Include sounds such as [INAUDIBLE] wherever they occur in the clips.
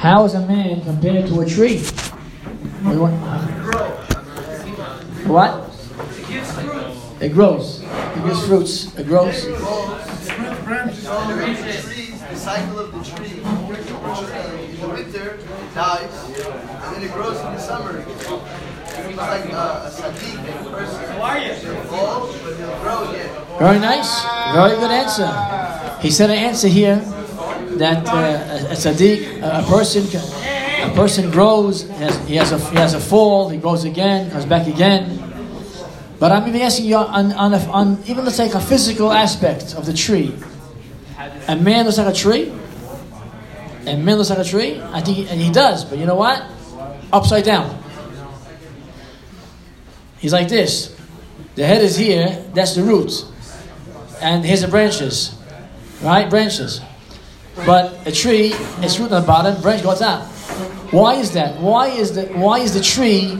How is a man compared to a tree? What? It grows. It gives fruits. It grows. The cycle of the tree. In the winter, it dies, and then it grows in the summer. It's like uh, a tzaddik, a person. He'll fall, but he'll grow again. Very nice. Very good answer. He said an answer here that uh, a, tzaddik, a, a person, a person grows. He has, he has a he has a fall. He grows again, comes back again. But I'm even asking you on, on, a, on even let's take a physical aspect of the tree. A man looks like a tree. A man looks like a tree. I think, he, and he does. But you know what? Upside down. He's like this. The head is here. That's the root and here's the branches, right? Branches. But a tree, its root on the bottom, branch goes out. Why is that? Why is the why is the tree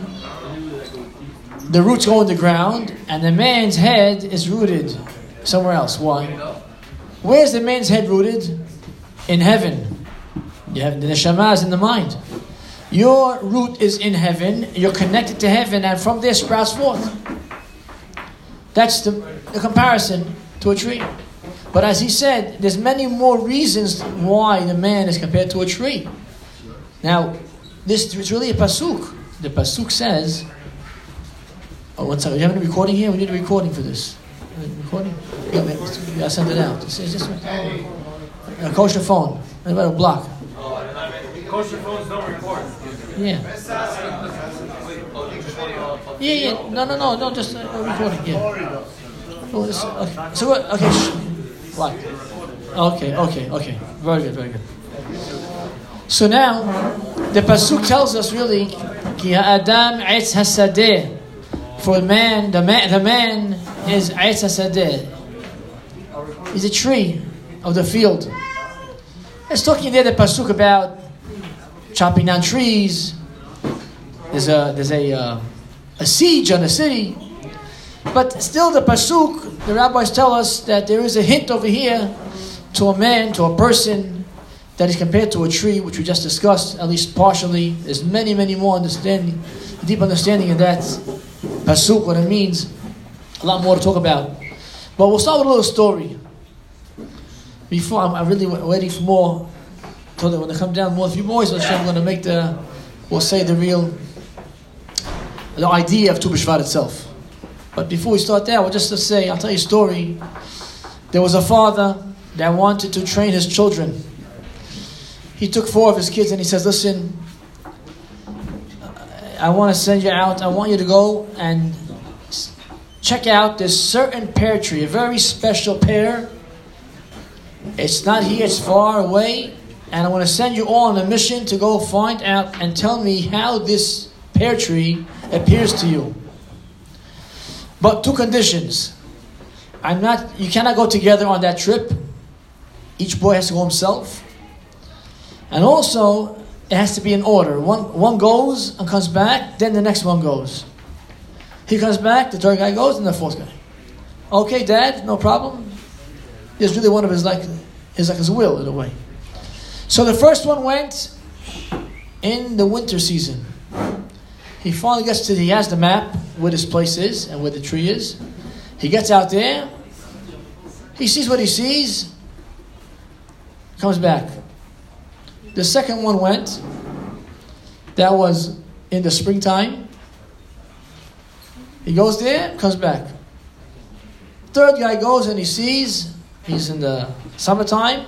the roots go in the ground and the man's head is rooted somewhere else? Why? Where's the man's head rooted? In heaven. You have the neshama is in the mind. Your root is in heaven. You're connected to heaven, and from there sprouts forth. That's the, the comparison to a tree. But as he said, there's many more reasons why the man is compared to a tree. Now, this is really a pasuk. The pasuk says, "Oh, one second. Do you have any recording here? We need a recording for this. Recording? Yeah, gotta send it out. It says just a kosher phone. About a block? Kosher phones don't record. Yeah. Yeah, yeah. No, no, no, no. Just a uh, recording. Yeah. Oh, this, okay. So what? Okay. What? Okay, okay, okay. Very good, very good. So now, the pasuk tells us really, ki hasadeh. For man, the man, the man is etz hasadeh. He's a tree of the field. It's talking there the pasuk about chopping down trees. There's a there's a uh, a siege on a city. But still, the pasuk, the rabbis tell us that there is a hint over here to a man, to a person that is compared to a tree, which we just discussed, at least partially. There's many, many more understanding, deep understanding of that pasuk, what it means. A lot more to talk about. But we'll start with a little story. Before I'm, I'm really waiting for more. Them when they come down more, a few more, I'm going to make the, we'll say the real, the idea of Tu B'Shvat itself. But before we start there, well, just to say, I'll tell you a story. There was a father that wanted to train his children. He took four of his kids and he says, Listen, I want to send you out. I want you to go and check out this certain pear tree, a very special pear. It's not here, it's far away. And I want to send you all on a mission to go find out and tell me how this pear tree appears to you. But two conditions. I'm not you cannot go together on that trip. Each boy has to go himself. And also it has to be in order. One one goes and comes back, then the next one goes. He comes back, the third guy goes, and the fourth guy. Okay, Dad, no problem. It's really one of his like his like his will in a way. So the first one went in the winter season. He finally gets to, he has the map where this place is and where the tree is. He gets out there. He sees what he sees. Comes back. The second one went. That was in the springtime. He goes there, comes back. Third guy goes and he sees. He's in the summertime.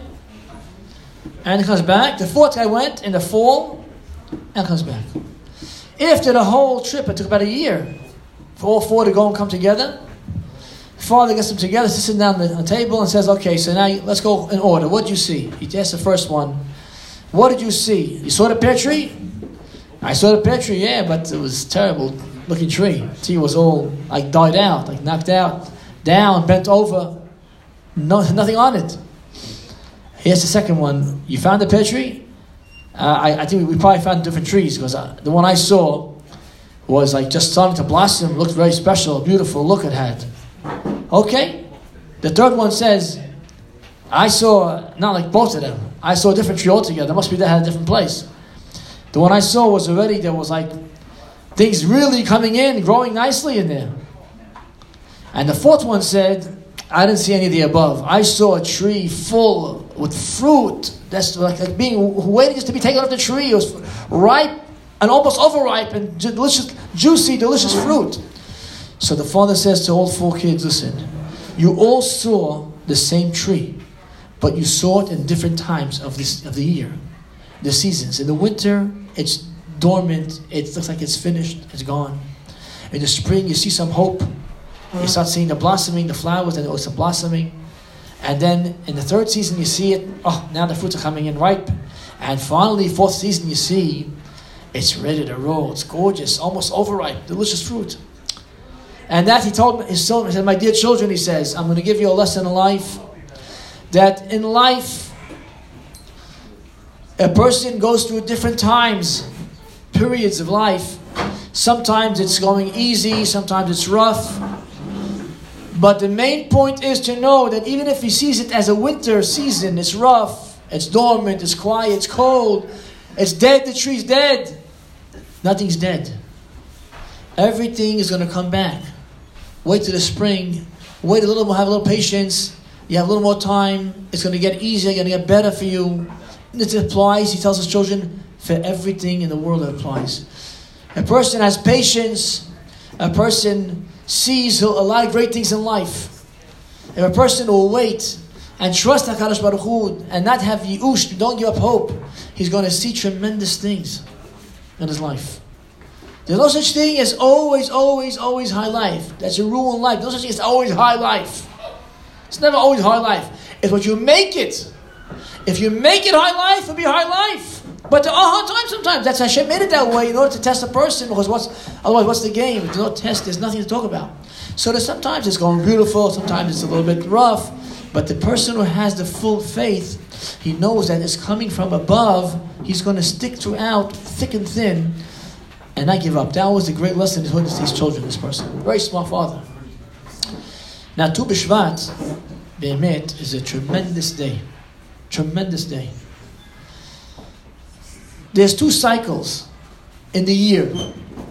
And comes back. The fourth guy went in the fall and comes back. After the whole trip, it took about a year for all four to go and come together. Father gets them together, sits them down on the table, and says, "Okay, so now let's go in order. What did you see?" He asks the first one, "What did you see? You saw the pear tree?" I saw the pear tree, yeah, but it was terrible looking tree. The tree was all like died out, like knocked out, down, bent over, no, nothing on it. Here's the second one. You found the pear tree? Uh, I, I, think we probably found different trees because uh, the one I saw was like just starting to blossom, looked very special, beautiful look it had. Okay. The third one says, I saw, not like both of them, I saw a different tree altogether. It must be that had a different place. The one I saw was already, there was like things really coming in, growing nicely in there. And the fourth one said, I didn't see any of the above. I saw a tree full with fruit. That's like, like being waiting just to be taken off the tree. It was ripe and almost overripe and delicious, juicy, delicious fruit. So the father says to all four kids, listen, you all saw the same tree, but you saw it in different times of this of the year, the seasons. In the winter, it's dormant. It looks like it's finished. It's gone. In the spring, you see some hope. You start seeing the blossoming, the flowers, and it's blossoming. And then in the third season, you see it. Oh, now the fruits are coming in ripe. And finally, fourth season, you see it's ready to roll. It's gorgeous, almost overripe, delicious fruit. And that he told his children, he said, My dear children, he says, I'm going to give you a lesson in life. That in life, a person goes through different times, periods of life. Sometimes it's going easy, sometimes it's rough. But the main point is to know that even if he sees it as a winter season, it's rough, it's dormant, it's quiet, it's cold, it's dead, the tree's dead. Nothing's dead. Everything is going to come back. Wait till the spring. Wait a little more, have a little patience. You have a little more time. It's going to get easier, going to get better for you. It applies, he tells his children, for everything in the world it applies. A person has patience. A person sees a lot of great things in life. If a person will wait and trust HaKadosh Baruch Hu and not have yi'ush, don't give up hope, he's going to see tremendous things in his life. There's no such thing as always, always, always high life. That's a rule in life. No such thing as always high life. It's never always high life. It's what you make it. If you make it high life, it'll be high life. But are hard times sometimes. That's Hashem made it that way in order to test a person. Because what's otherwise, what's the game? There's no test, there's nothing to talk about. So sometimes it's going beautiful, sometimes it's a little bit rough. But the person who has the full faith, he knows that it's coming from above. He's going to stick throughout, thick and thin, and not give up. That was a great lesson he's to these children, this person. Very smart father. Now, Tu B'Shvat, Be'emet, is a tremendous day. Tremendous day. There's two cycles in the year.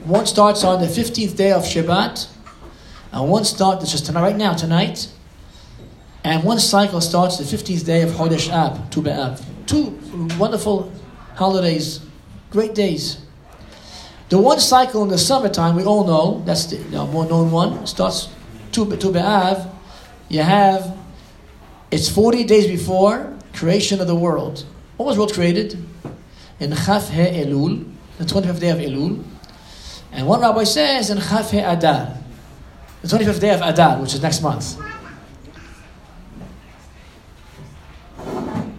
One starts on the 15th day of Shvat, and one starts, just tonight, right now, tonight, and one cycle starts the 15th day of Chodesh Ab, Tu B'Av. Two wonderful holidays, great days. The one cycle in the summertime, we all know, that's the, the more known one, starts Tu, B'Av. You have, it's 40 days before creation of the world. What was world created? In Chaf He Elul, the 25th day of Elul. And one rabbi says in Chaf He Adar, the 25th day of Adar, which is next month.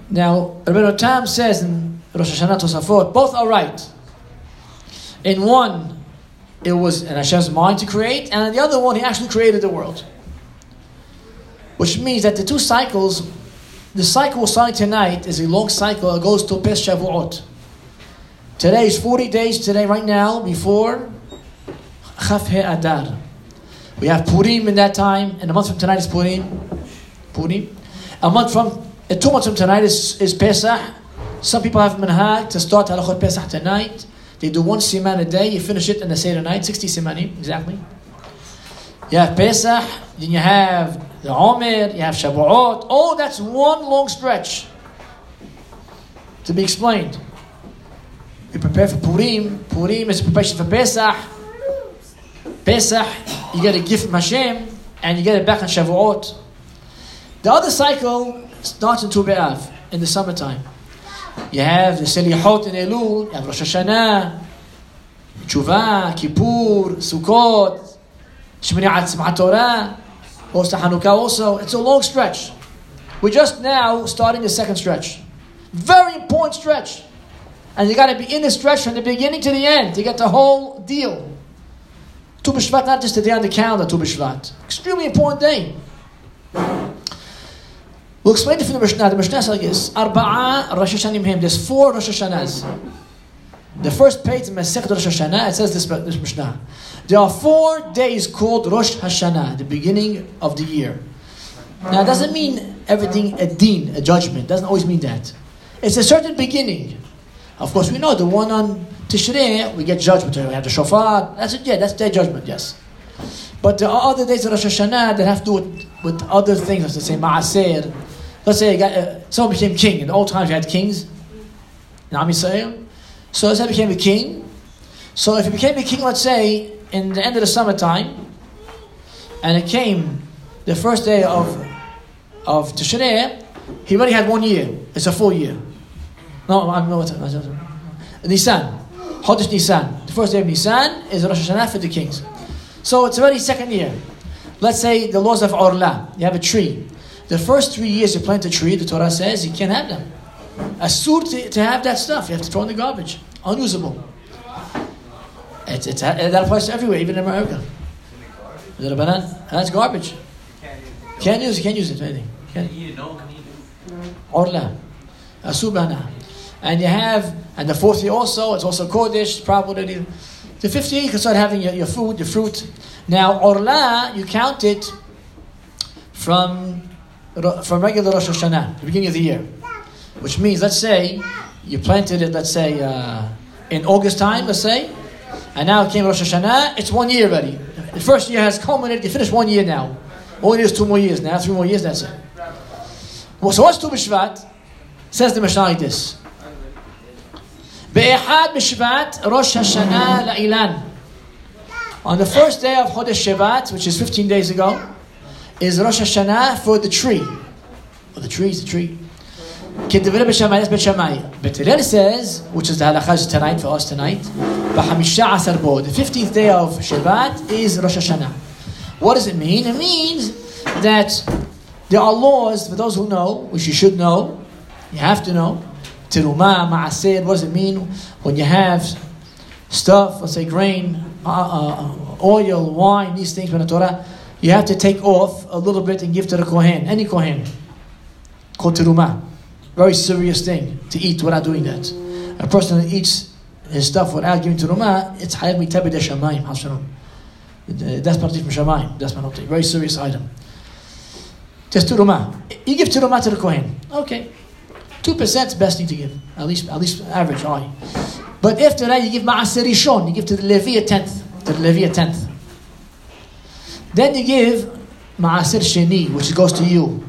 Now, Rabbi Tam says in Rosh Hashanah Tosafot, both are right. In one, it was in Hashem's mind to create, and in the other one, He actually created the world. Which means that the two cycles, the cycle we're starting tonight is a long cycle. It goes to Pes Shavuot. Today is 40 days today, right now, before Chafhe Adar. We have Purim in that time, and a month from tonight is Purim. Purim. A month from and two months from tonight is, is Pesach. Some people have minhag to start halachot Pesach tonight. They do one siman a day. You finish it in the Seder night, 60 simanim, exactly. You have Pesach, then you have the Omer, you have Shavuot. Oh, that's one long stretch to be explained. You prepare for Purim. Purim is preparation for Pesach. Pesach, you get a gift from Hashem, and you get it back on Shavuot. The other cycle starts in Tu B'Av, in the summertime. You have the Selihot in Elul, you have Rosh Hashanah, Tshuva, Kippur, Sukkot, Shmini Atzmat Torah, also Hanukkah also. It's a long stretch. We're just now starting the second stretch. Very important stretch. And you got to be in the stretch from the beginning to the end to get the whole deal. Tu B'Shvat, not just a day on the calendar, Tu B'Shvat. Extremely important day. We'll explain it from the Mishnah. The Mishnah says Arba'a Rosh Hashanim him. There's four Rosh Hashanahs. The first page in Masechet Rosh Hashanah, it says this, this Mishnah. There are four days called Rosh Hashanah, the beginning of the year. Now, it doesn't mean everything a din, a judgment. It doesn't always mean that. It's a certain beginning. Of course, we know the one on Tishrei, we get judgment. We have the shofar. That's it. Yeah, that's their judgment. Yes. But there are other days of Rosh Hashanah that have to do with, with other things, let's say Ma'aser. Let's say got, uh, someone became king. In the old times, you had kings in Am Yisrael. So let's say became a king. So if he became a king, let's say in the end of the summertime, and it came the first day of of Tishrei, he already had one year. It's a full year. No, I don't know what Nisan. Chodesh Nisan. The first day of Nisan is Rosh Hashanah for the kings. So it's already second year. Let's say the laws of Orla. You have a tree. The first three years you plant a tree, the Torah says you can't have them. Asur to, to have that stuff. You have to throw in the garbage. Unusable. It's, it's, that applies to everywhere, even in America. Is it a banana? That's garbage. Can't use it, can't use it anything. Can't. Orla. Asubana. And you have, and the fourth year also, it's also Kodesh, probably. The fifth year you can start having your, your food, your fruit. Now, Orla, you count it from, from regular Rosh Hashanah, the beginning of the year. Which means, let's say, you planted it, let's say, uh, in August time, let's say, and now it came Rosh Hashanah, it's one year already. The first year has culminated, you finished one year now. All is two more years now, three more years, that's it. Well, so what's Tu B'Shvat? Says the Mishnah like this. Be'ehad B'Shvat Rosh Hashanah La'ilan. On the first day of Chodesh Shvat, which is 15 days ago, is Rosh Hashanah for the tree. Well, the tree is the tree. כדברי בית שמאי, בית שמאי. says, which is the halachah tonight for us tonight, בחמישה עשר the 15th day of Shvat is Rosh Hashanah. What does it mean? It means that there are laws, for those who know, which you should know, you have to know, Tiruma, ma'asir, what does it mean when you have stuff, let's say grain, uh, uh, oil, wine, these things from the Torah, you have to take off a little bit and give to the Kohen, any Kohen, called Tiruma. Very serious thing to eat without doing that. A person that eats his stuff without giving to Ruma, it's hayat mitabid shamayim, hasharam. That's part from shamayim. That's not Very serious item. Just to Ruma. You give to Ruma to the Kohen. Okay. 2% is best thing to give. At least, at least average. But after that, you give Ma'aser Rishon. You give to the Levi a tenth. To the Levi a tenth. Then you give Ma'aser Sheni, which goes to you.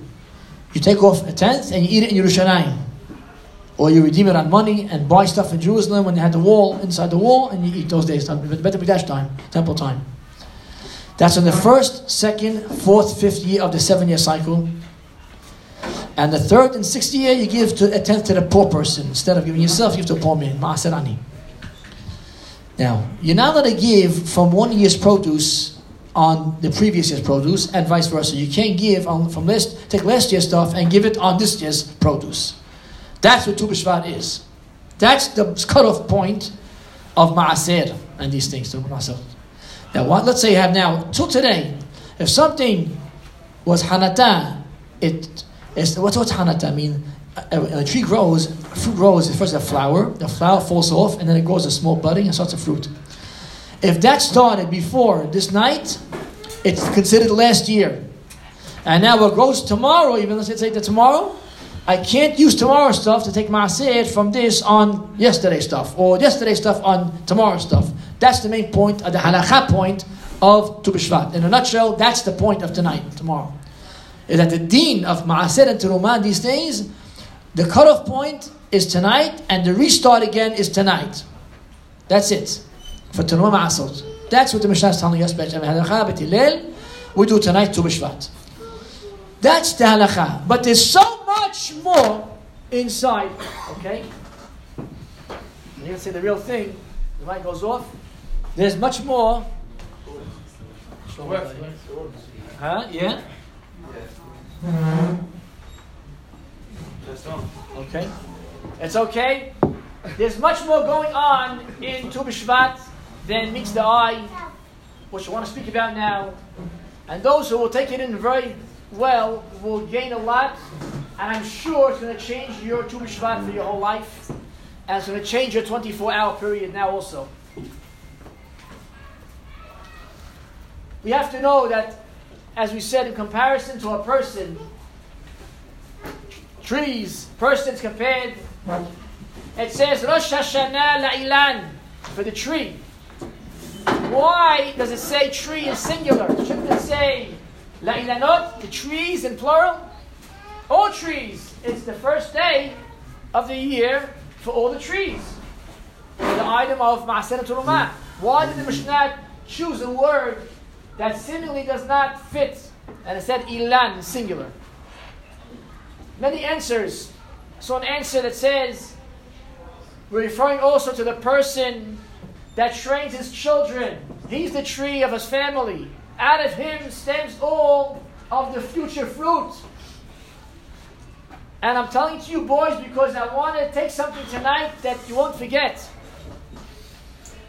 You take off a tenth and you eat it in Yerushalayim. Or you redeem it on money and buy stuff in Jerusalem when they had the wall inside the wall and you eat those days. Better be dash time, temple time. That's in the first, second, fourth, fifth year of the seven year cycle. And the third and sixth year, you give to, a tenth to the poor person. Instead of giving yourself, you give to a poor man. Ma'asirani. Now, you're not going to give from one year's produce on the previous year's produce and vice versa. You can't give on, from last, take last year's stuff and give it on this year's produce. That's what Tu B'Shvat is. That's the cutoff point of Ma'aser and these things. Now, what, let's say you have now, till today, if something was Hanata, it is, what's, what's Hanata mean? A, a, tree grows, fruit grows, first a flower, the flower falls off, and then it grows a small budding and starts a fruit. If that started before this night, it's considered last year. And now what grows tomorrow, even let's say that tomorrow, I can't use tomorrow's stuff to take maaser from this on yesterday's stuff, or yesterday's stuff on tomorrow's stuff. That's the main point, uh, the halakha point of Tu B'Shvat. In a nutshell, that's the point of tonight, tomorrow. Is that the deen of maaser and terumah these days, the cutoff point is tonight, and the restart again is tonight. That's it for Tanuma Ma'asot. That's what the Mishnah is telling us. We do tonight Tu B'Shvat. That's the halacha. But there's so much more inside. Okay? You can say the real thing. The mic goes off. There's much more. Huh? Yeah? Okay. It's okay. There's much more going on in Tu B'Shvat then meets the eye, which I want to speak about now. And those who will take it in very well will gain a lot. And I'm sure it's going to change your Tu B'Shvat for your whole life. And it's going to change your 24 hour period now also. We have to know that, as we said, in comparison to a person, trees, persons compared it says Rosh Hashanah La'ilan for the tree. Why does it say tree in singular? Shouldn't it say La'ilanot, the trees in plural? All trees. It's the first day of the year for all the trees. The item of Turumah. Why did the Mishnah choose a word that seemingly does not fit? And it said ilan, singular. Many answers. So an answer that says, we're referring also to the person that trains his children. He's the tree of his family. Out of him stems all of the future fruit. And I'm telling to you boys because I want to take something tonight that you won't forget.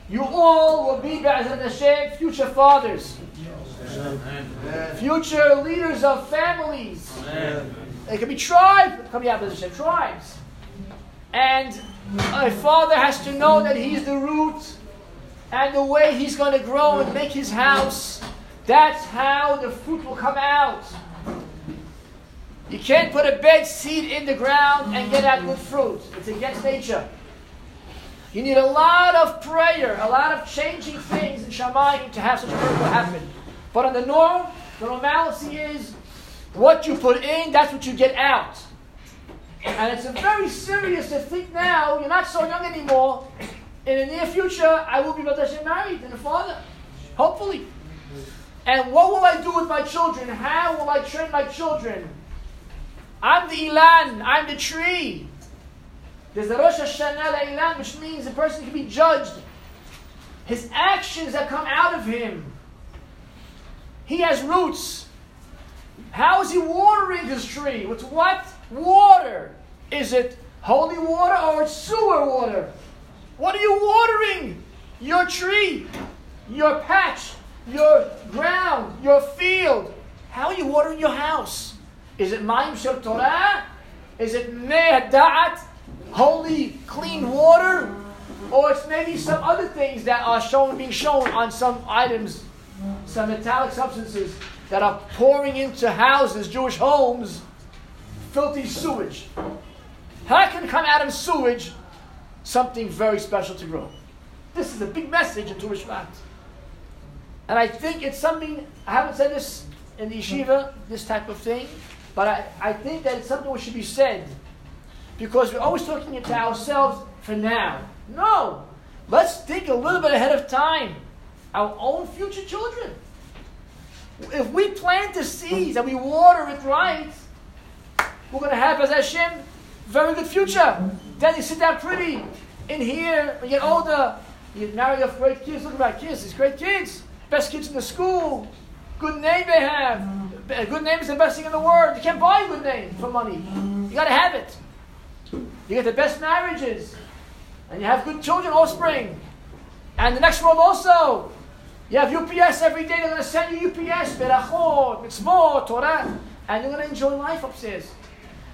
You all will be, B'ezrat Hashem, future fathers. Amen. Future leaders of families. Amen. It could be tribes, come here, Hashem, tribes. And a father has to know that he's the root and the way he's going to grow and make his house. That's how the fruit will come out. You can't put a bad seed in the ground and get out good fruit. It's against nature. You need a lot of prayer, a lot of changing things in Shamayim to have such a miracle happen. But on the norm, the normalcy is what you put in, that's what you get out. And it's a very serious to think now, you're not so young anymore. In the near future, I will be better married and a father. Hopefully. And what will I do with my children? How will I train my children? I'm the Ilan, I'm the tree. There's the Rosh Hashanah Ilan, which means the person can be judged. His actions that come out of him. He has roots. How is he watering his tree? With what water? Is it holy water or it's sewer water? What are you watering? Your tree, your patch, your ground, your field. How are you watering your house? Is it Maim Shel Torah? Is it Meh? Holy, clean water, or it's maybe some other things that are shown, being shown on some items, some metallic substances that are pouring into houses, Jewish homes, filthy sewage. How can come out of sewage something very special to grow? This is a big message in Tu And I think it's something, I haven't said this in the yeshiva, this type of thing, but I, I think that it's something which should be said because we're always talking to ourselves for now. No. Let's think a little bit ahead of time. Our own future children. If we plant the seeds and we water it right, we're going to have, as Hashem, very good future. Then you sit down pretty in here, you get older, you marry off great kids. Look at my kids, these great kids. Best kids in the school. Good name they have. A good name is the best thing in the world. You can't buy a good name for money. You got to have it. You get the best marriages. And you have good children, offspring. And the next world also. You have UPS every day. They're going to send you UPS, berachot, mitzvot, Torah. And you're going to enjoy life upstairs.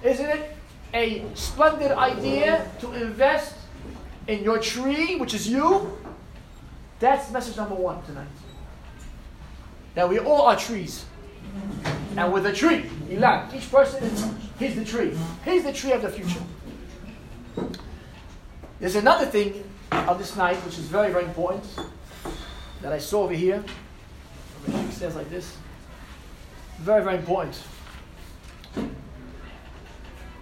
Isn't it a splendid idea to invest in your tree, which is you? That's message number one tonight. That we all are trees. And with a tree, each person, he's the tree. He's the tree of the future. There's another thing of this night which is very, very important that I saw over here. It says like this. Very, very important.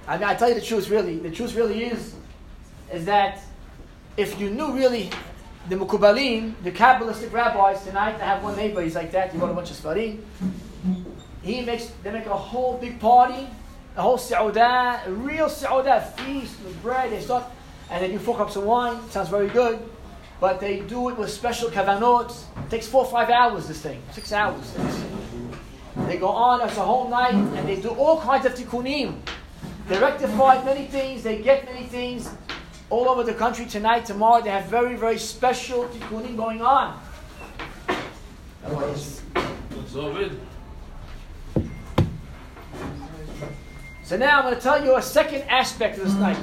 I mean, I tell you the truth, really. The truth really is, is that if you knew really the Mekubalim, the Kabbalistic rabbis tonight, I have one neighbor, he's like that, he wrote a bunch of Sfarim. He makes, they make a whole big party a whole Saudah, a real Saudah feast with bread. They start, and they do four cups of wine. Sounds very good. But they do it with special kavanot. It takes four or five hours, this thing. Six hours. They go on, it's a whole night, and they do all kinds of tikkunim. They rectify many things, they get many things all over the country tonight, tomorrow. They have very, very special tikkunim going on. What's so good? So now I'm going to tell you a second aspect of this night.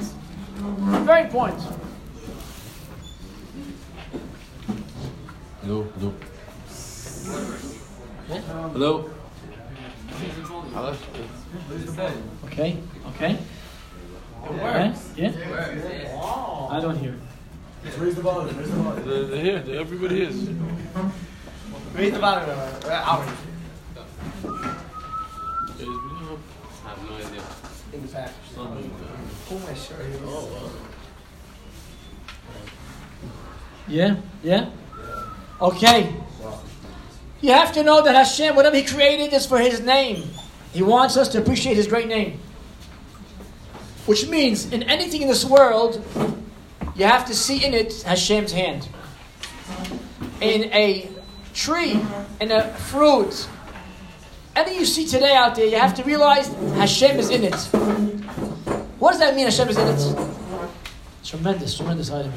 Very important. Hello, hello. Hello. Hello. Okay, okay. Okay, yeah. I don't hear it. Raise the volume. Raise the volume. They're, they're here. They're, everybody is. Raise the volume. Uh, Uh, out. I have no idea. In the back. Pull my shirt. Oh, Yeah? Yeah? Okay. You have to know that Hashem, whatever He created, is for His name. He wants us to appreciate His great name. Which means, in anything in this world, you have to see in it Hashem's hand. In a tree, in a fruit, anything you see today out there, you have to realize Hashem is in it. What does that mean, Hashem is in it? Tremendous, tremendous item.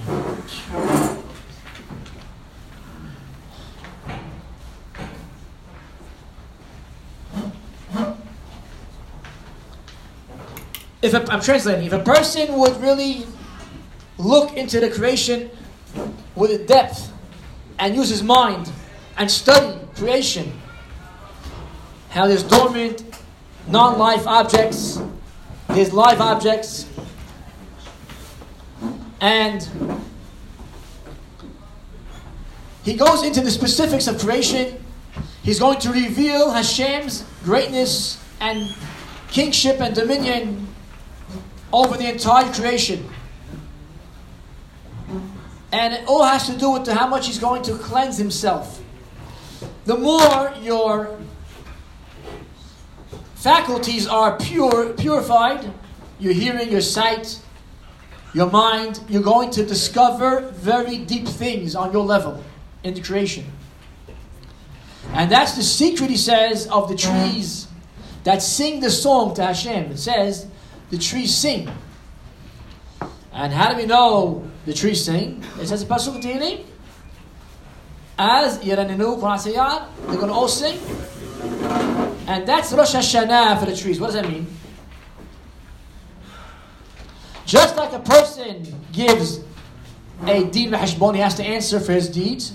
if a, I'm translating, if a person would really look into the creation with a depth and use his mind and study creation, how there's dormant, non life objects, there's live objects, and he goes into the specifics of creation. He's going to reveal Hashem's greatness and kingship and dominion over the entire creation. And it all has to do with how much he's going to cleanse himself. The more your faculties are pure, purified, your hearing, your sight, your mind, you're going to discover very deep things on your level in the creation. And that's the secret, he says, of the trees that sing the song to Hashem. It says, the trees sing. And how do we know the trees sing? It says in Pasuk Tehillim, as Yeraninu they're going to all sing. And that's Rosh Hashanah for the trees. What does that mean? Just like a person gives a deed hashbon, he has to answer for his deeds,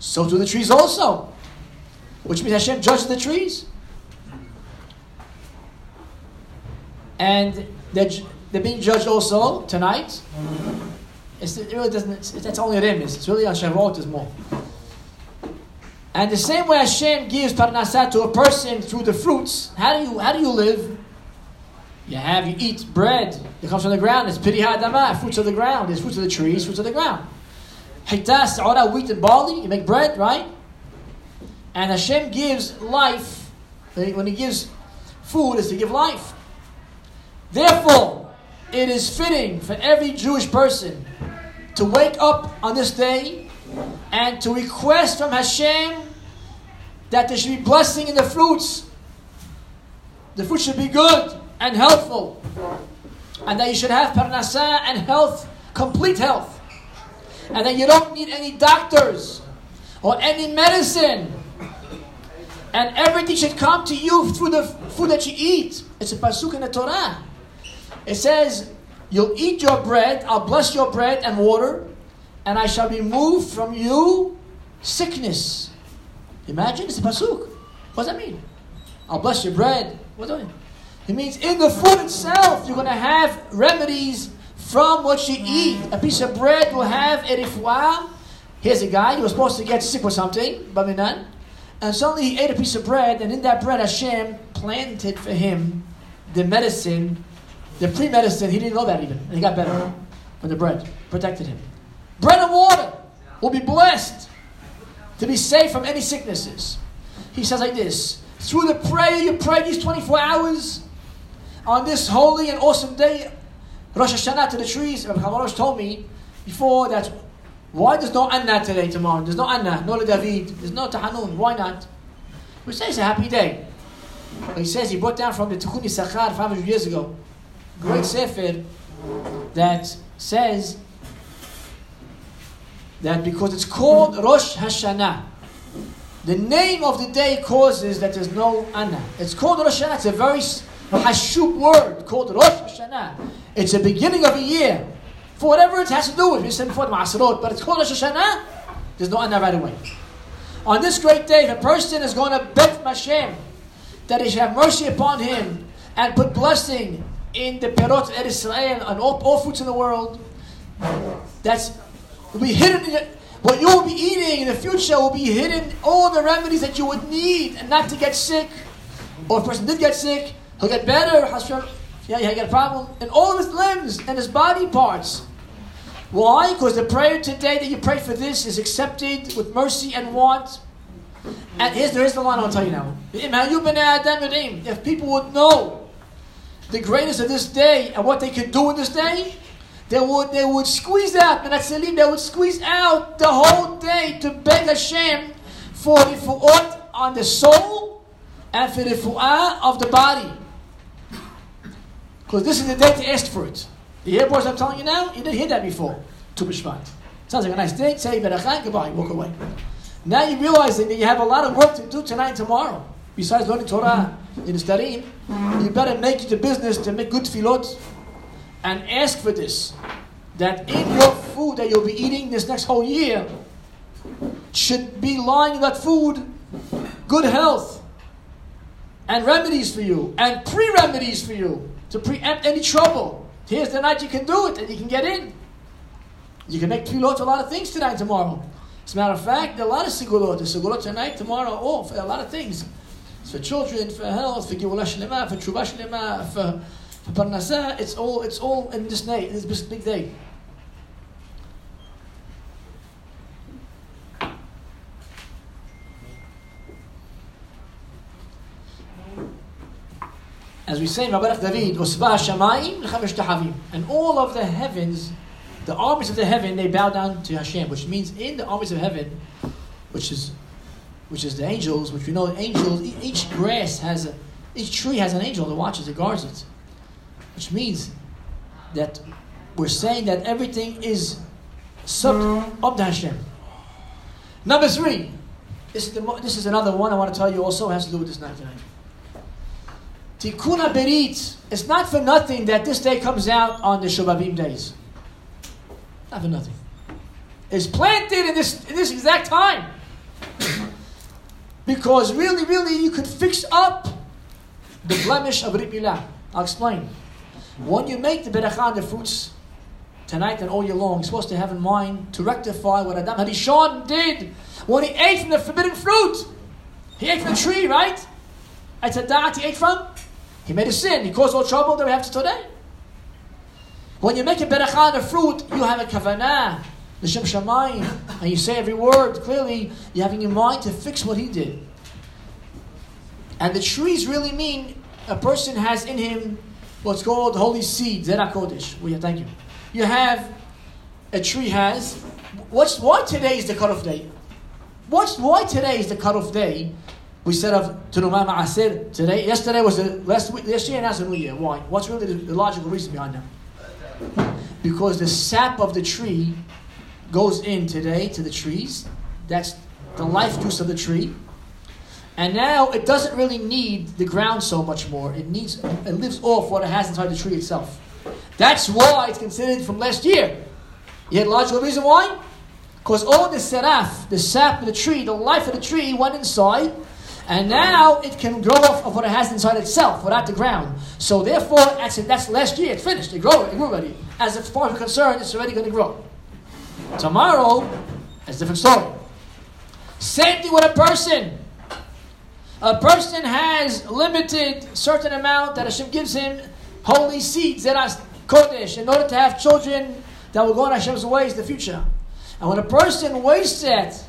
so do the trees also. Which means Hashem judges the trees. and they're, they're being judged also tonight. It's, it really doesn't. It's, that's only remez. It's really on Shavuot is more. And the same way Hashem gives parnasah to a person through the fruits. How do you how do you live? You have you eat bread. that comes from the ground. It's piri adama, fruits of the ground. It's fruits of the trees, fruits of the ground. Hitas, all that wheat and barley. You make bread, right? And Hashem gives life. Eh, when He gives food, is to give life. Therefore, it is fitting for every Jewish person to wake up on this day and to request from Hashem that there should be blessing in the fruits. The fruit should be good and healthful. And that you should have parnasah and health, complete health. And that you don't need any doctors or any medicine. And everything should come to you through the food that you eat. It's a pasuk in the Torah. It says, You'll eat your bread, I'll bless your bread and water, and I shall remove from you sickness. Imagine, it's a pasuk. What does that mean? I'll bless your bread. What does it mean? It means in the food itself, you're going to have remedies from what you eat. A piece of bread will have a rifwa. Here's a guy, he was supposed to get sick with something, baminan, and suddenly he ate a piece of bread, and in that bread, Hashem planted for him the medicine the pre medicine, he didn't know that even. And he got better from the bread. Protected him. Bread and water will be blessed to be safe from any sicknesses. He says like this Through the prayer you pray these 24 hours on this holy and awesome day, Rosh Hashanah to the trees. Rabbi Kamarosh told me before that why there's no Anna today, tomorrow? There's no Anna, no Le David, there's no Tahanun. Why not? We say it's a happy day. He says he brought down from the Tikkun Yisachar 500 years ago great sefer that says that because it's called Rosh Hashanah, the name of the day causes that there's no Anna. It's called Rosh Hashanah. It's a very hashub word called Rosh Hashanah. It's the beginning of a year. For whatever it has to do with, we said before the Ma'asirot, but it's called Rosh Hashanah, there's no Anna right away. On this great day, the person is going to beg Hashem that He should have mercy upon him and put blessing in the Perot of Israel and all, all fruits in the world, That's will be hidden in your, what you will be eating in the future will be hidden all the remedies that you would need and not to get sick. Or if a person did get sick, he'll get better. Yeah, he got a problem in all his limbs and his body parts. Why? Because the prayer today that you pray for this is accepted with mercy and want. And here's, here's the line I'll tell you now. If people would know the greatness of this day and what they could do in this day, they would, they would squeeze out, Menatzelim, they would squeeze out the whole day to beg Hashem for the fu'ot on the soul and for the fu'ah of the body. Because this is the day to ask for it. You hear what I'm telling you now? You didn't hear that before. Tu B'Shvat. Sounds like a nice day. Say Berachah, goodbye, walk away. Now you realize that you have a lot of work to do tonight and tomorrow. Besides learning Torah in the Starim, you better make it a business to make good tefillot and ask for this. That in your food that you'll be eating this next whole year should be lying in that food good health and remedies for you and pre remedies for you to preempt any trouble. Here's the night you can do it and you can get in. You can make tefillot a lot of things tonight and tomorrow. As a matter of fact, there are a lot of segulot. The segulot tonight, tomorrow, all for a lot of things. It's for children, for health, for shlema, for tshuva shlema, for, for parnasah. It's all, it's all in this day, this big day. As we say in David, and all of the heavens the armies of the heaven they bow down to Hashem, which means in the armies of heaven, which is which is the angels, which we know angels, each grass has a each tree has an angel that watches, that guards it. Which means that we're saying that everything is sub to Hashem. Number three, this is, the, this is another one I want to tell you also has to do with this night tonight. Tikkun Berit. It's not for nothing that this day comes out on the Shobabim days. Not for nothing. It's planted in this, in this exact time. because really, really, you could fix up the blemish of Brit Milah. I'll explain. When you make the berachah, the fruits, tonight and all year long, you're supposed to have in mind to rectify what Adam Harishon did when he ate from the forbidden fruit. He ate from the tree, right? It's a da'at he ate from. He made a sin. He caused all trouble that we have today. When you make a berachah a fruit, you have a kavanah, the Shem Shamayim, and you say every word clearly, you're having in mind to fix what he did. And the trees really mean a person has in him what's called holy seed, Zera Kodesh. We thank you. You have a tree has what's why today is the cutoff day? What's why today is the cutoff day? We said of Tanumah Ma'asir today. Yesterday was the last week, yesterday and a new year. Why? What's really the, the logical reason behind that? because the sap of the tree goes in today to the trees. That's the life juice of the tree. And now it doesn't really need the ground so much more. It needs it lives off what it has inside the tree itself. That's why it's considered from last year. You had a logical reason why? Because all the seraph, the sap of the tree, the life of the tree went inside and now it can grow off of what it has inside itself without the ground. So therefore, that's, that's last year, it's finished, it grew, it grew already. As far as we're concerned, it's already going to grow. Tomorrow, it's a different story. Same thing with a person. A person has limited certain amount that Hashem gives him holy seeds that are kodesh in order to have children that will go in Hashem's ways in the future. And when a person wastes it,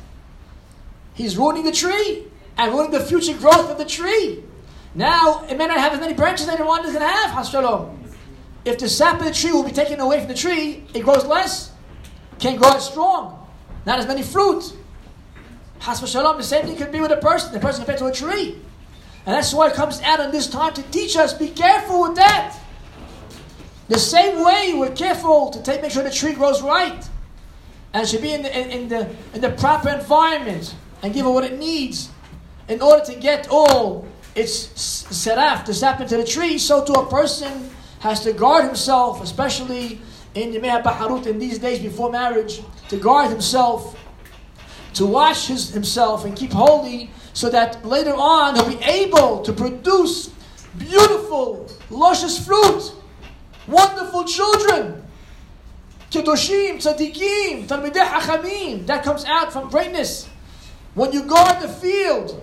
he's ruining the tree and ruining the future growth of the tree. Now, it may not have as many branches that is going to have, Hashalom. If the sap of the tree will be taken away from the tree, it grows less, can't grow as strong, not as many fruit. Has the same thing could be with a person, the person compared to a tree. And that's why it comes out in this time to teach us be careful with that. The same way we're careful to take, make sure the tree grows right. And should be in the, in, in the, in the proper environment and give it what it needs in order to get all its seraf to sap into the tree, so to a person has to guard himself, especially in the Baharut in these days before marriage, to guard himself, to wash his, himself and keep holy, so that later on he'll be able to produce beautiful, luscious fruit, wonderful children. Kedoshim, Tzadikim, Talmidei Hachamim. That comes out from greatness. When you guard the field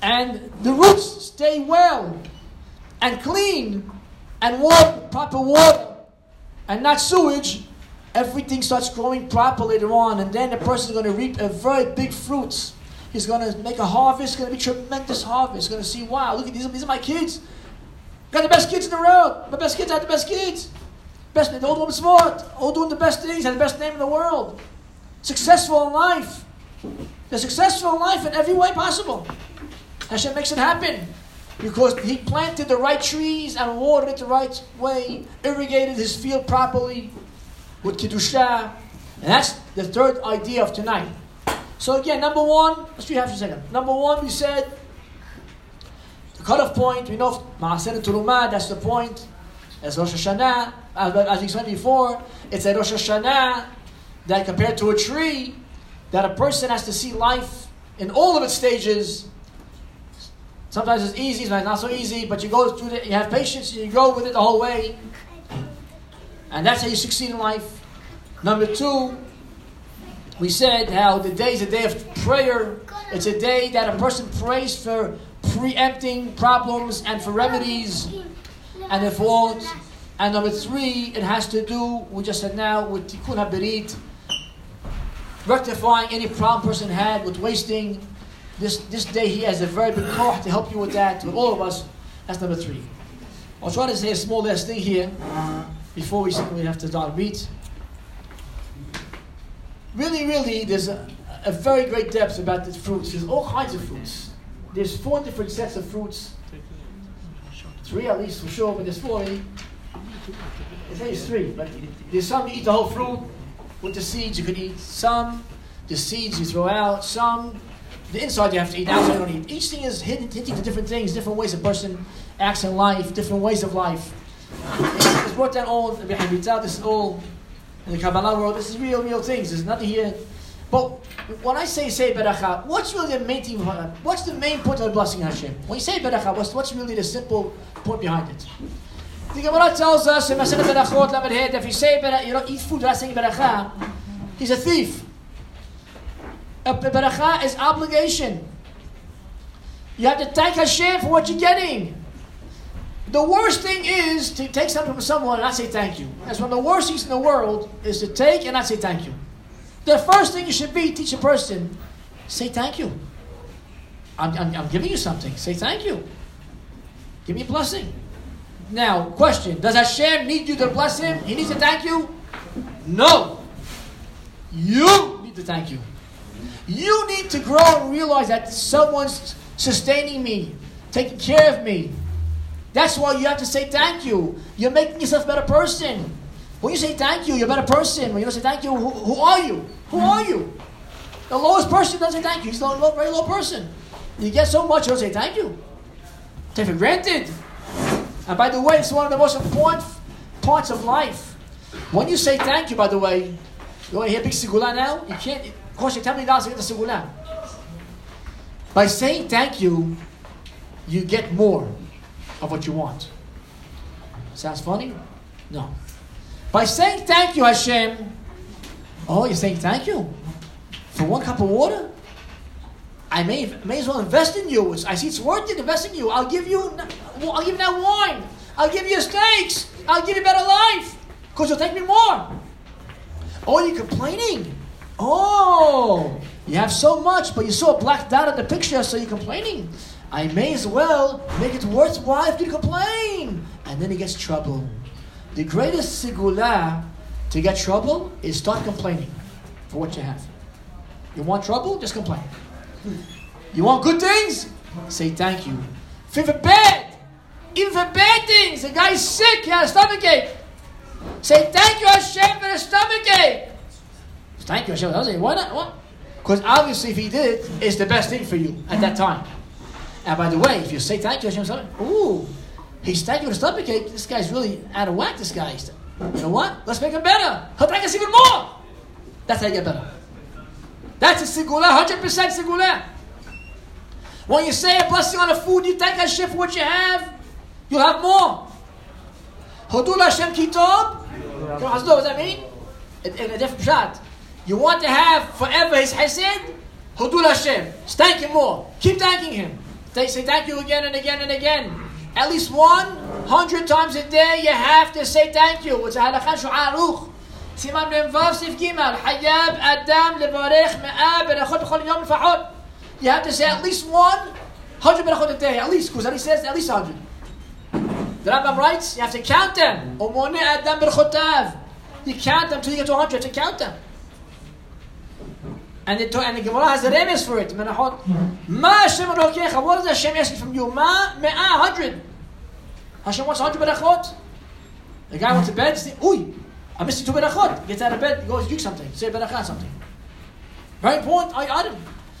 and the roots stay well and clean and water, proper water and not sewage, everything starts growing proper later on, and then the person is going to reap a very big fruits. He's going to make a harvest, going to be tremendous harvest. He's going to see, wow, look at these, these are my kids. Got the best kids in the world. My best kids had the best kids. Best, the old woman smart, all doing the best things, had the best name in the world. Successful in life. They're successful in life in every way possible. Hashem makes it happen because he planted the right trees and watered it the right way, irrigated his field properly with Kiddusha. And that's the third idea of tonight. So again, number one, let's do half a second. Number one, we said the cutoff point, we know Maaser Turumah, that's the point. As Rosh Hashanah, as, as explained before, it's a Rosh Hashanah that compared to a tree, that a person has to see life in all of its stages. Sometimes it's easy, sometimes not so easy, but you go through it, you have patience, and you go with it the whole way. And that's how you succeed in life. Number two, we said how the day is a day of prayer. It's a day that a person prays for preempting problems and for remedies and if what. And number three, it has to do, we just said now, with tikkun haberit, rectifying any problem person had with wasting. This, this day he has a very big koach to help you with that, with all of us. That's number three. I'll try to say a small last thing here before we, we have to start read. Really, really, there's a, a very great depth about the fruits. There's all kinds of fruits. There's four different sets of fruits. Three at least for sure, but there's four. They say it's three, but there's some you eat the whole fruit with the seeds you could eat. Some the seeds you throw out. Some the inside you have to eat. Outside you don't eat. Each thing is hinting to different things, different ways a person acts in life, different ways of life. It's brought down all behind This is all in the Kabbalah world. This is real, real things. There's nothing here. But when I say say beracha, what's really the main thing? What's the main point of the blessing Hashem? When you say beracha, what's, what's really the simple point behind it? The Gemara tells us in Masechet Berachot Lamed Het, if you say beracha, you don't eat food without saying beracha, he's a thief. A beracha is obligation. You have to thank Hashem for what you're getting. The worst thing is to take something from someone and not say thank you. That's one of the worst things in the world is to take and not say thank you. The first thing you should be teach a person, say thank you. I'm, I'm, I'm giving you something. Say thank you. Give me a blessing. Now, question Does Hashem need you to bless him? He needs to thank you? No. You need to thank you. You need to grow and realize that someone's sustaining me, taking care of me. That's why you have to say thank you. You're making yourself a better person. When you say thank you, you're a better person. When you don't say thank you, who, who are you? Who mm-hmm. are you? The lowest person doesn't say thank you. He's a low, very low person. You get so much, you don't say thank you. Take for granted. And by the way, it's one of the most important parts of life. When you say thank you, by the way, you want to hear big segula now? You can't, of course, you tell me dollars to get the segula. By saying thank you, you get more of what you want. Sounds funny? No. By saying thank you, Hashem, oh, you're saying thank you for one cup of water? I may, may as well invest in you. I see it's worth it. In you. I'll give you, I'll give you that wine. I'll give you steaks. I'll give you better life because you'll take me more. Oh, you're complaining. Oh, you have so much, but you saw a black dot in the picture, so you're complaining. I may as well make it worthwhile to complain. And then he gets trouble. The greatest segula to get trouble is start complaining for what you have. You want trouble? Just complain. You want good things? Say thank you. For bad, even for bad things, the guy's sick, he has a stomach ache. Say thank you Hashem for the stomach ache. Thank you Hashem. Why not? What? Because obviously, if he did it's the best thing for you at that time. And by the way, if you say thank you Hashem, ooh, he's thank you the stomach. This guy's really out of whack. This guy. You know what? Let's make him better. He'll thank us even more. That's how you get better. That's a segula, 100% segula. When you say a blessing on a food, you thank Hashem for what you have, you'll have more. Hodul Hashem kitov. What does that mean? in, a different shot. You want to have forever his hesed? Hudul Hashem. Thank him more. Keep thanking him. They say thank you again and again and again. At least one hundred times a day you have to say thank you. It's a halakha shu'aruch. סימן מ"ו סעיף ג' חייב אדם לברך מאה ברכות בכל יום לפחות. You have to say at least one hundred berachot a day, at least, because he says at least hundred. The Rambam writes, you have to count them. Omone adam berchotav. You count them till you get to 100, you have to count them. And the, and the Gemara has a remez for it. Menachot. Ma Hashem Elokecha. What does Hashem asking from you? Ma me'ah, 100. Hashem wants 100 berachot. The guy went to bed, say, Uy, I missed two berachot. Gets out of bed, goes, do something. Say berachah something. Very important item.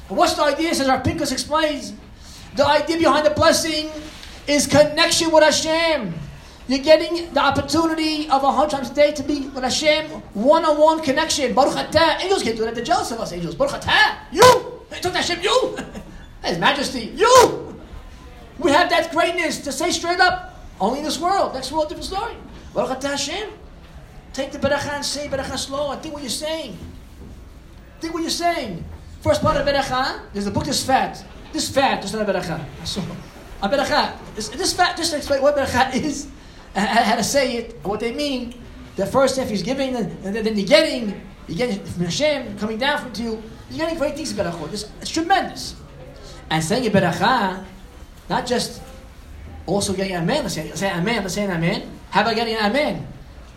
And what's the idea? Says our Pinkus explains. The idea behind the blessing is connection with Hashem. You're getting the opportunity of a hundred times a day to be with Hashem, one-on-one connection. Baruch atah. Angels can't do that. They're jealous of us, angels. Baruch atah. You. They took Hashem, you. [LAUGHS] His majesty, you. We have that greatness to say straight up, only in this world. Next world, different story. Baruch atah Hashem. Take the beracha and say beracha slow and think what you're saying. Think what you're saying. First part of beracha, there's a book that's fat. This fat This is not a beracha. [LAUGHS] A beracha. This, fat, just to explain what beracha is, how to say it, what they mean. The first half he's giving, and then, you're getting, you're getting from Hashem, coming down from you. You're getting great things about berachot. It's, it's tremendous. And saying a beracha, not just also getting amen. Let's say, say amen. Let's say an amen. How about getting an amen?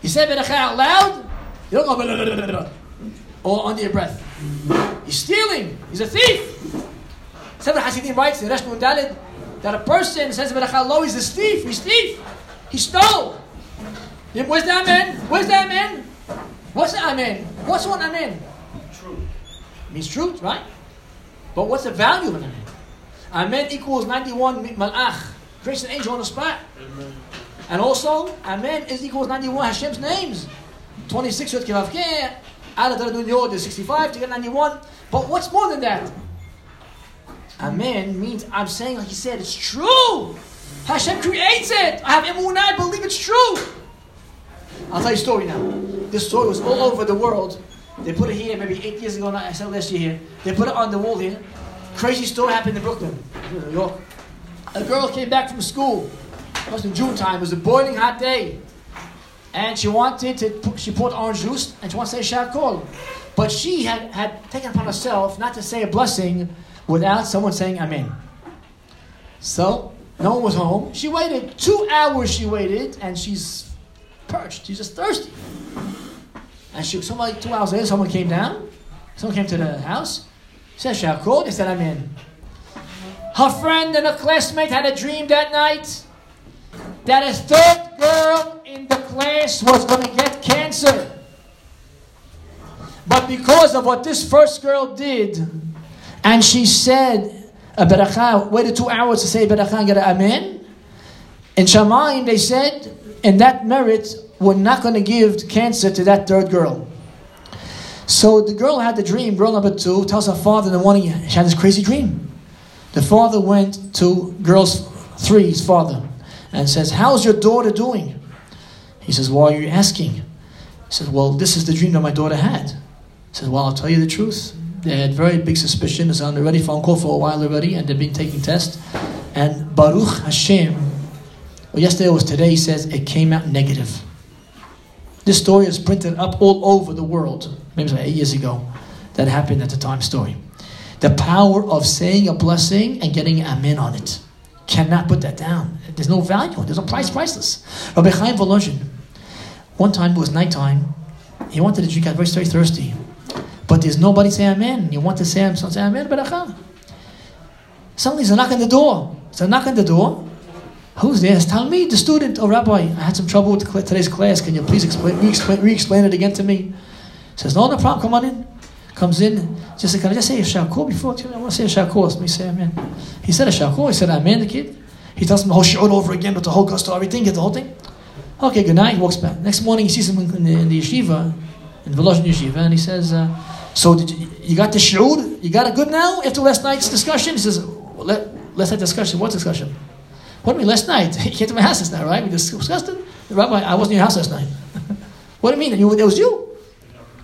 You say beracha out loud. You don't go blah, blah, blah, or under your breath. He's stealing. He's a thief. Sefer Hasidim writes in Resh Dalid that a person says beracha low. He's a thief. He's a thief. He stole. Where's the amen? Where's the amen? What's the amen? What's one amen? Truth. Means truth, right? But what's the value of an amen? Amen equals 91 malach. Creates an angel on the spot. And also, Amen is equals 91 Hashem's names. 26 Yod Kivavkeh, Ala Daradun Yod is 65 to get 91. But what's more than that? Amen means I'm saying, like he said, it's true. Hashem creates it. I have emunah, I believe it's true. I'll tell you a story now. This story was all over the world. They put it here maybe eight years ago, now, I said last year here. They put it on the wall here. Crazy story happened in Brooklyn, New York. A girl came back from school. It was in June time. It was a boiling hot day. And she wanted to, she poured orange juice and she wanted to say Shakol. But she had, had taken upon herself not to say a blessing without someone saying Amen. So, no one was home. She waited. Two hours she waited and she's perched. She's just thirsty. And she, somebody, two hours later, someone came down. Someone came to the house. Said Shakol. They said I'm in. Her friend and a classmate had a dream that night that a third girl in the class was going to get cancer. But because of what this first girl did, and she said a beracha, waited two hours to say beracha and get an amen. In Shamayim, they said, in that merit, we're not going to give cancer to that third girl. So the girl had the dream, girl number two, tells her father in the morning, she had this crazy dream. The father went to girls three's father and says, How's your daughter doing? He says, Why are you asking? He says, Well, this is the dream that my daughter had. He says, Well, I'll tell you the truth. They had very big suspicion. It's on already phone call for a while already, and they've been taking tests. And Baruch Hashem, yesterday was today, he says it came out negative. This story is printed up all over the world. Maybe like eight years ago. That happened at the time story. The power of saying a blessing and getting amen on it. Cannot put that down. There's no value. There's no price. Priceless. Rabbi Chaim Volozhin. One time it was nighttime. He wanted to drink. Got very, very thirsty. But there's nobody saying amen. You want to say, amen, say amen, beracha. Suddenly there's a knock on the door. There's a knock on the door. Who's there? It's Talmid, the student. Oh, Rabbi, I had some trouble with today's class. Can you please explain, re-explain, re-explain it again to me? Says, no, no problem. Come on in. Comes in. Just can I just say a shakor before? I want to say a shakor. Let me say amen. He said a shakor. He said amen, the kid. He tells him the whole shiur over again with the whole gusto, everything, get the whole thing. Okay, good night. He walks back. Next morning, he sees him in the, in the yeshiva, in the Volozhin yeshiva, and he says, uh, so did you, you got the shiur? You got it good now after last night's discussion? He says, well, let, let's have discussion. What discussion? What do you mean last night? [LAUGHS] You came to my house last night, right? We discussed it. Rabbi, I wasn't in your house last night. [LAUGHS] what do you mean? You, it was you.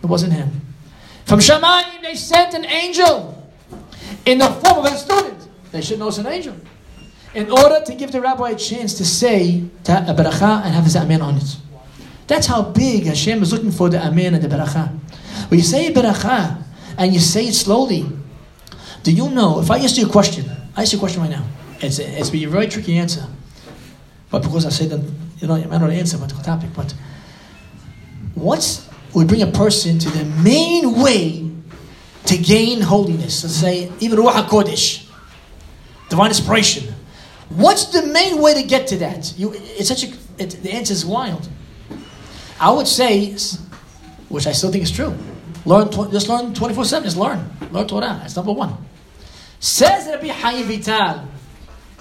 It wasn't him. From Shamayim, they sent an angel in the form of a student. They should know it's an angel. In order to give the rabbi a chance to say a beracha and have his amen on it. That's how big Hashem is looking for the amen and the beracha. When you say beracha and you say it slowly, do you know, if I ask you a question, I ask you a question right now. It's, it's a very tricky answer. But because I said that, you know, I might not answer but the topic, but what would bring a person to the main way to gain holiness. Let's say, even Ruach HaKodesh, divine inspiration. What's the main way to get to that? You, it's such a, it, the answer is wild. I would say, which I still think is true, learn, just learn 24 7, just learn. Learn Torah, that's number one. Says Rabbi Chaim Vital,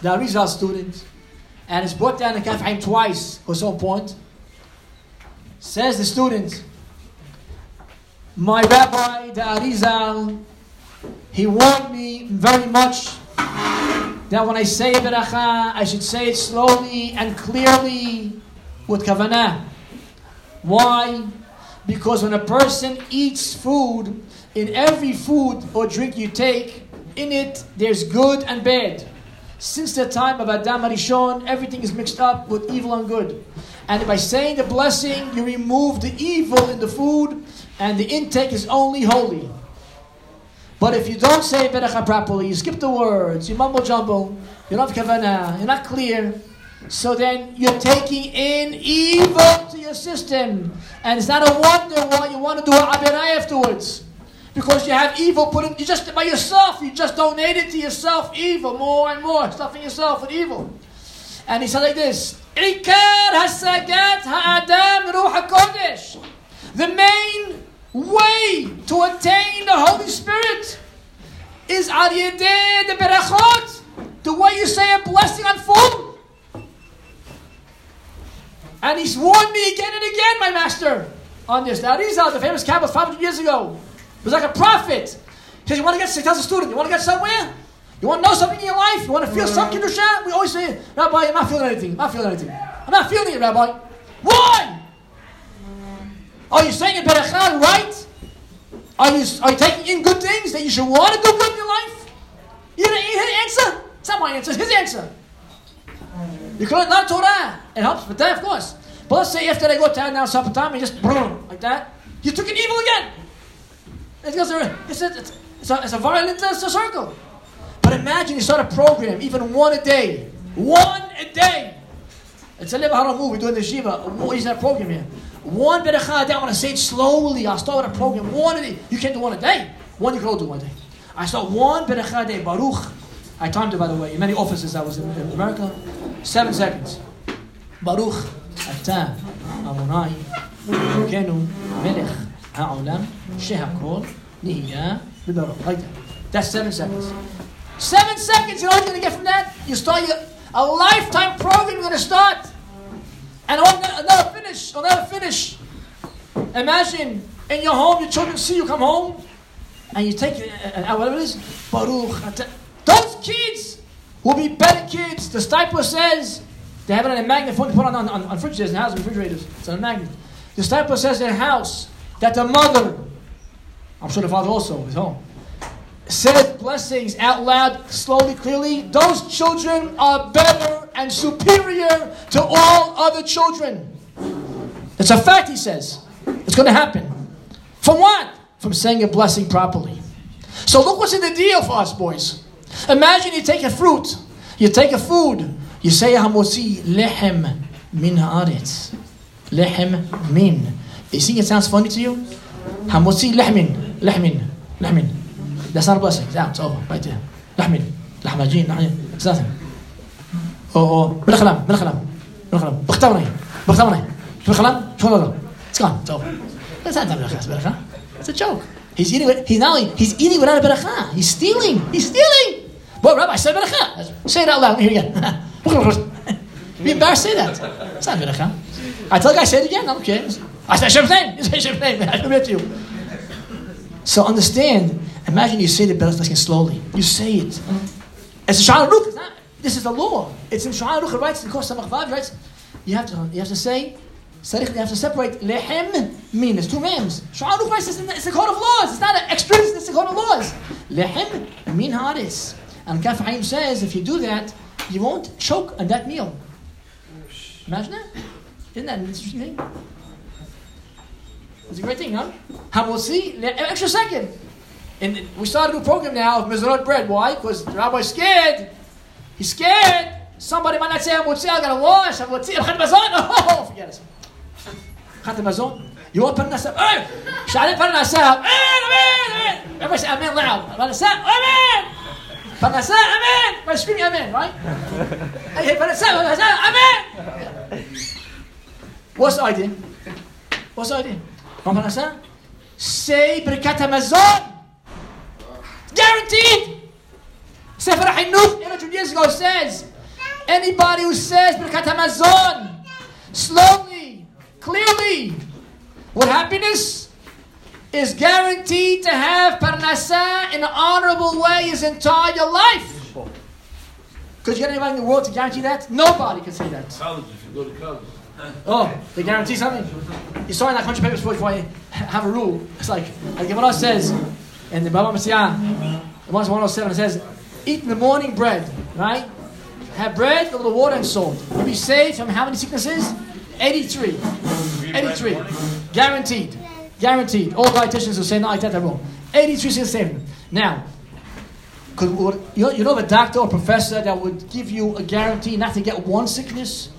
the Arizal student, and it's brought down in Kaf twice for some point. Says the student, my rabbi, the Arizal, he warned me very much that when I say beracha, I should say it slowly and clearly with kavanah. Why? Because when a person eats food, in every food or drink you take, in it there's good and bad. Since the time of Adam Arishon, everything is mixed up with evil and good. And by saying the blessing, you remove the evil in the food and the intake is only holy. But if you don't say Beracha properly, you skip the words, you mumble jumble, you don't have kavanah, you're not clear, so then you're taking in evil to your system. And it's not a wonder why you want to do an abirai afterwards. Because you have evil put in, you just by yourself, you just donated to yourself evil more and more, stuffing yourself with evil. And he said like this, Ikar hasagat ha'adam ruach HaKodesh. The main way to attain the Holy Spirit is al the berachot, the way you say a blessing on food. And he's warned me again and again, my master, on this. Now, are the famous Kabbalah 500 years ago. Was like a prophet. He says, You want to get, he tells a student, You want to get somewhere? You want to know something in your life? You want to feel some Kiddusha? We always say, Rabbi, I'm not feeling anything. I'm not feeling anything. I'm not feeling it, Rabbi. Why? Are you saying it Berachah right? Are you, are you taking in good things that you should want to do good in your life? You didn't hear the answer? It's not my answer, it's his answer. You could learn Torah. It helps with that, of course. But let's say after they go down now supper time and just boom, like that, you took an evil again. It's, it's, it's, it's, a, it's a violent it's a circle. But imagine you start a program, even one a day. One a day. It's a little move. We're doing the Shiva. What is that program here? One beracha a day. I want to say it slowly. I'll start with a program. One a day. You can't do one a day. One you can all do one day. I start one beracha a day. Baruch. I timed it by the way. In many offices I was in, in America. Seven seconds. Baruch Atah Amonai Kenu Melech Ha'olam Shehakol Nihiyah That's seven seconds. Seven seconds, you know what you're going to get from that? You start your, a lifetime program you're going to start. And I'll never finish. I'll never finish. Imagine in your home, your children see you come home, and you take uh, uh, uh whatever it is, Baruch. Those kids will be better kids. The Steipler says they have it on a magnet put on, on, on, on refrigerators and houses, refrigerators. It's on a magnet. The Steipler says in a house that the mother, I'm sure the father also is home, says blessings out loud, slowly, clearly, those children are better and superior to all other children. It's a fact, he says. It's going to happen. From what? From saying a blessing properly. So look what's in the deal for us, boys. Imagine you take a fruit, you take a food, you say Hamotzi lehem min haaretz. lehem min. You think it sounds funny to you? Hamotzi lehmin, lehmin, lehmin. That's not a blessing. It's out. It's over. Right there. Lehmin, lahmajin, lahmajin. It's nothing. Or, or, بالخلام, بالخلام, بالخلام. بختمري, بختمري. بالخلام, شو هذا؟ It's gone. It's over. It's not بالخلام. It's a joke. He's eating. He's not. He's eating without a beracha. He's stealing. He's stealing. Well, Rabbi said beracha. Say it out loud. Here again. [LAUGHS] Be embarrassed say that. It's not beracha. I tell the guy, say it again. I don't care. I said Hashem's name. Say Hashem's name. [LAUGHS] I admit to you. So understand Imagine you say the Leskin slowly. You say it. It's a Shulchan Aruch. This is the law. It's in Shulchan Aruch. It writes, the Kos Samach writes, you have to, you have to say, Sarikh, they have to separate lehem min. There's two mems. Sha'ar Ufais is it's a code of laws. It's not an extra, it's a code of laws. Lehem min haris. And Kaf Haim says, if you do that, you won't choke on that meal. Imagine that. Isn't that an interesting thing? It's a great thing, huh? How we'll see, an extra second. And we started a new program now of Mezonot bread. Why? Because the rabbi's scared. He's scared. Somebody might not say, I'm Mutzi, I got a wash, I'm Mutzi, I'm Oh, forget it. Chat Mazon. You want Parnasah? Hey! Sha'alim Parnasah. Amen, amen, amen. Everybody say amen loud. Parnasah, amen. Parnasah, amen. Everybody screaming amen, right? [LAUGHS] Hey, Parnasah, Parnasah, amen. What's the idea? What's the idea? From Parnasah? Say Birkat HaMazon. Guaranteed. Sefer HaChinuch, 800 years ago, says anybody who says Birkat HaMazon slowly, clearly, what happiness, is guaranteed to have Parnasah in an honorable way his entire life. Could you get anybody in the world to guarantee that? Nobody can say that. College, if you go to college. Oh, they guarantee something? You sign that country papers before you have a rule. It's like, like Gemara says, and the Bava Metzia, once 107, it says, eat in the morning bread, right? Have bread, a little water, and salt. You'll be saved from how many sicknesses? 83. 83. Guaranteed. Guaranteed. All dietitians who say not like that wrong. 83 sicknesses saved. Now, could, would- you, you know a doctor or professor that would give you a guarantee not to get one sickness?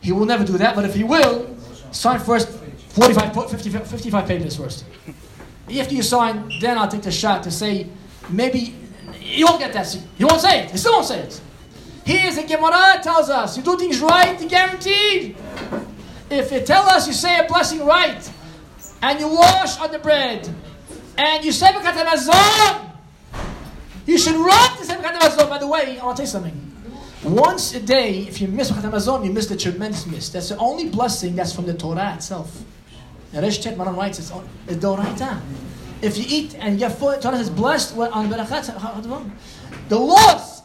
He will never do that, but if he will, sign first 45, 50, 55 pages first. After you sign, then I'll take the shot to say, maybe you won't get that. He won't say it. He still won't say it. Here's the Gemara tells us, you do things right, guaranteed. If you tell us you say a blessing right, and you wash on the bread, and you say Birkat you should run to say Birkat. By the way, I want to tell you something. Once a day, if you miss Birkat HaMazon, you miss the tremendous miss. That's the only blessing that's from the Torah itself. And Maran writes, it's, Doraita. If you eat and you get full, Torah says blessed on Berachat. The laws,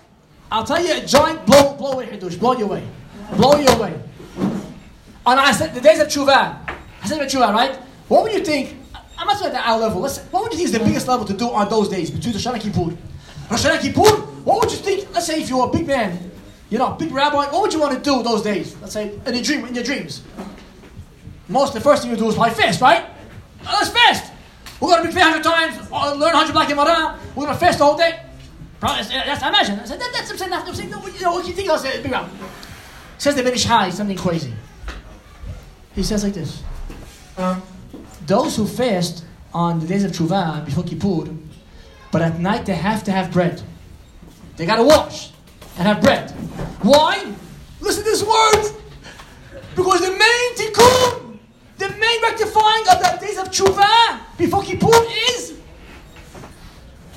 I'll tell you, a giant blow, blow away Hiddush, blow you away. Blow you away. And I said, the days of Tshuva, I said about Tshuva, right? What would you think, I'm not at our level, let's, what would you think is the biggest level to do on those days between Rosh Hashanah and Kippur? Rosh Hashanah Kippur, what would you think, let's say if you were a big man, you know, big rabbi, what would you want to do those days? Let's say in your dream, in your dreams. Most the first thing you do is probably fast, right? Oh, let's fast. We're gonna be 300 times, uh, learn 100 black Gemara. We're gonna fast the whole day. That's, that's I imagine. I said, that, that's I'm saying. That's, I'm saying. No, you know, what you think? I'll say, big round. Says the Ben Ish Hai, something crazy. He says like this: Those who fast on the days of Tshuva before Kippur, but at night they have to have bread. They gotta wash and have bread. Why? Listen to this word. Because the main tikkun, the main rectifying of the days of tshuva before Kippur is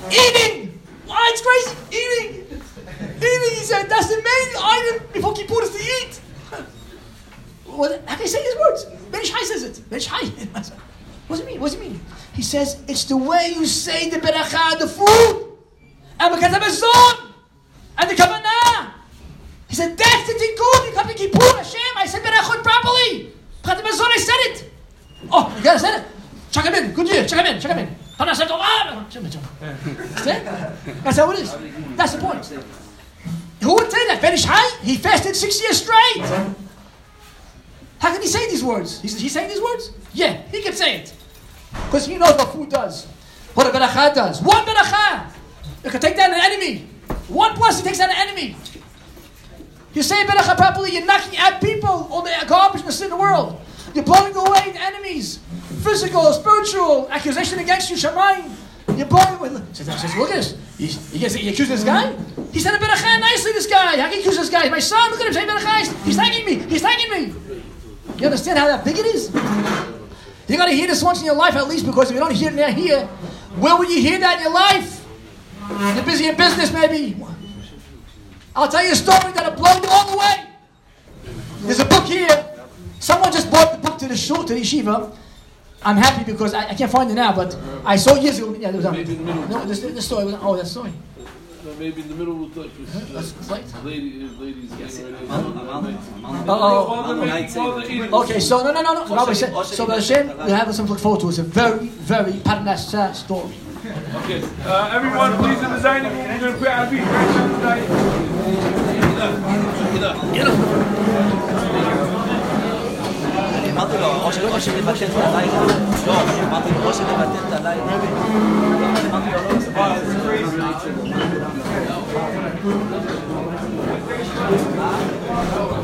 eating. Why? It's crazy. Eating. Eating, he said, that's the main item before Kippur is to eat. What, how can I say these words? Ben Ish Hai says it. Ben Ish Hai. What does it mean? What does it mean? He says, it's the way you say the beracha, the food. And because of zon. And the kavanah. He said, that's the tikkun. You come to Kippur, Hashem. I said berachot properly. Pratim Hazon, I said it. Oh, you guys said it. Check him in. Good year. Check him in. Check him in. Hana said. That's how it is. That's the point. Who would say that? Ben Ish Hai? He fasted six years straight. How can he say these words? He's, he's saying these words? Yeah, he can say it. Because he knows what food does. What a beracha does. One beracha. it can take down an enemy. One blessing takes down an enemy. You say beracha properly, you're knocking out people, all the garbage in the world. You're blowing away the enemies. Physical, spiritual, accusation against you, Shamayim. You're blowing away. Says, says, look at this. He, he, gets, he accused this guy? He said a beracha nicely, this guy. How can you accuse this guy? My son, look at him saying beracha. He's thanking me. He's thanking me. You understand how that big it is? You gotta hear this once in your life at least, because if you don't hear it now here, where will you hear that in your life? You're busy in business, maybe. I'll tell you a story that'll blow you all away. There's a book here. Someone just bought the book to the shul, to the yeshiva. I'm happy because I, I can't find it now, but I saw years ago. Yeah, there was uh, a, no, this, this story. Was, oh, that story. Maybe in the middle of like That's this, late. lady, ladies getting ready. Oh, oh. All the ladies, all the eating. Okay, so no, no, no, no. Rabbi said, so Hashem, we have something to look forward to. It's a very, very Parnas uh, story. Okay, uh, everyone, please in the dining room. We're gonna put our feet right in the מה זה לא? או שלא משאירים פטנט ללילה. לא, אמרתי לו, או שלא פטנט ללילה. אמרתי לו, לא, זה לא...